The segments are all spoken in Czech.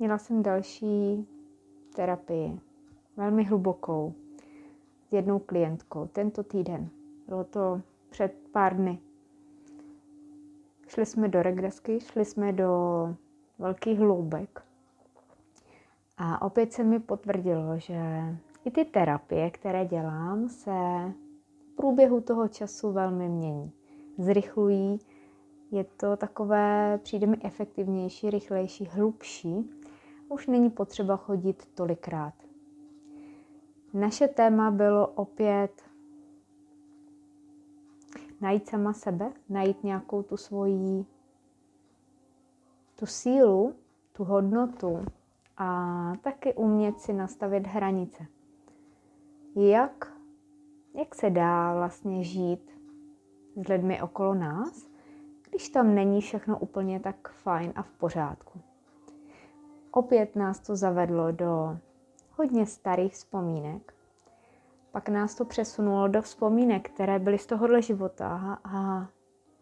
měla jsem další terapii, velmi hlubokou, s jednou klientkou tento týden. Bylo to před pár dny. Šli jsme do regresky, šli jsme do velkých hloubek. A opět se mi potvrdilo, že i ty terapie, které dělám, se v průběhu toho času velmi mění. Zrychlují, je to takové, přijde mi efektivnější, rychlejší, hlubší. Už není potřeba chodit tolikrát. Naše téma bylo opět najít sama sebe, najít nějakou tu svoji tu sílu, tu hodnotu a taky umět si nastavit hranice. Jak, jak se dá vlastně žít s lidmi okolo nás, když tam není všechno úplně tak fajn a v pořádku. Opět nás to zavedlo do hodně starých vzpomínek. Pak nás to přesunulo do vzpomínek, které byly z tohohle života a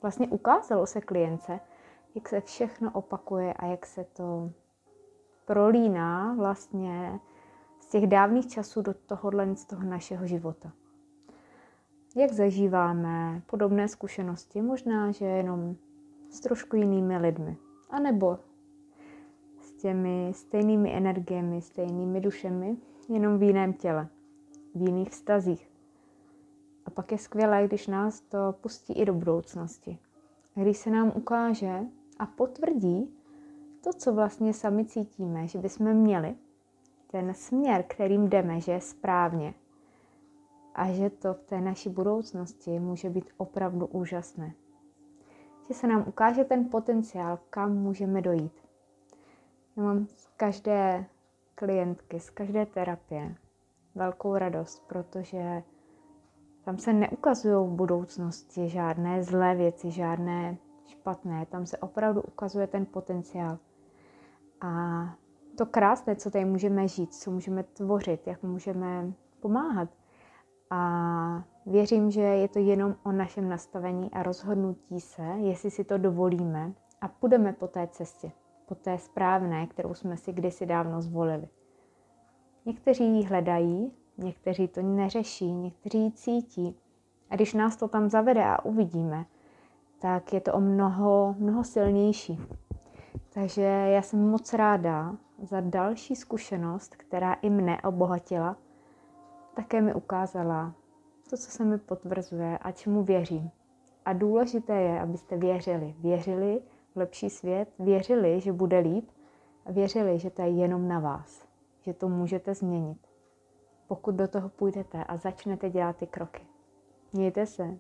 vlastně ukázalo se klience, jak se všechno opakuje a jak se to prolíná vlastně z těch dávných časů do tohohle z toho našeho života. Jak zažíváme podobné zkušenosti, možná, že jenom s trošku jinými lidmi. A nebo těmi stejnými energiemi, stejnými dušemi, jenom v jiném těle, v jiných vztazích. A pak je skvělé, když nás to pustí i do budoucnosti. A když se nám ukáže a potvrdí to, co vlastně sami cítíme, že bychom měli, ten směr, kterým jdeme, že je správně a že to v té naší budoucnosti může být opravdu úžasné že se nám ukáže ten potenciál, kam můžeme dojít. Já mám z každé klientky, z každé terapie velkou radost, protože tam se neukazují v budoucnosti žádné zlé věci, žádné špatné. Tam se opravdu ukazuje ten potenciál. A to krásné, co tady můžeme žít, co můžeme tvořit, jak můžeme pomáhat. A věřím, že je to jenom o našem nastavení a rozhodnutí se, jestli si to dovolíme a půjdeme po té cestě, po té správné, kterou jsme si kdysi dávno zvolili. Někteří ji hledají, někteří to neřeší, někteří ji cítí. A když nás to tam zavede a uvidíme, tak je to o mnoho, mnoho silnější. Takže já jsem moc ráda za další zkušenost, která i mne obohatila – také mi ukázala to, co se mi potvrzuje a čemu věřím. A důležité je, abyste věřili. Věřili lepší svět, věřili, že bude líp a věřili, že to je jenom na vás, že to můžete změnit. Pokud do toho půjdete a začnete dělat ty kroky. Mějte se.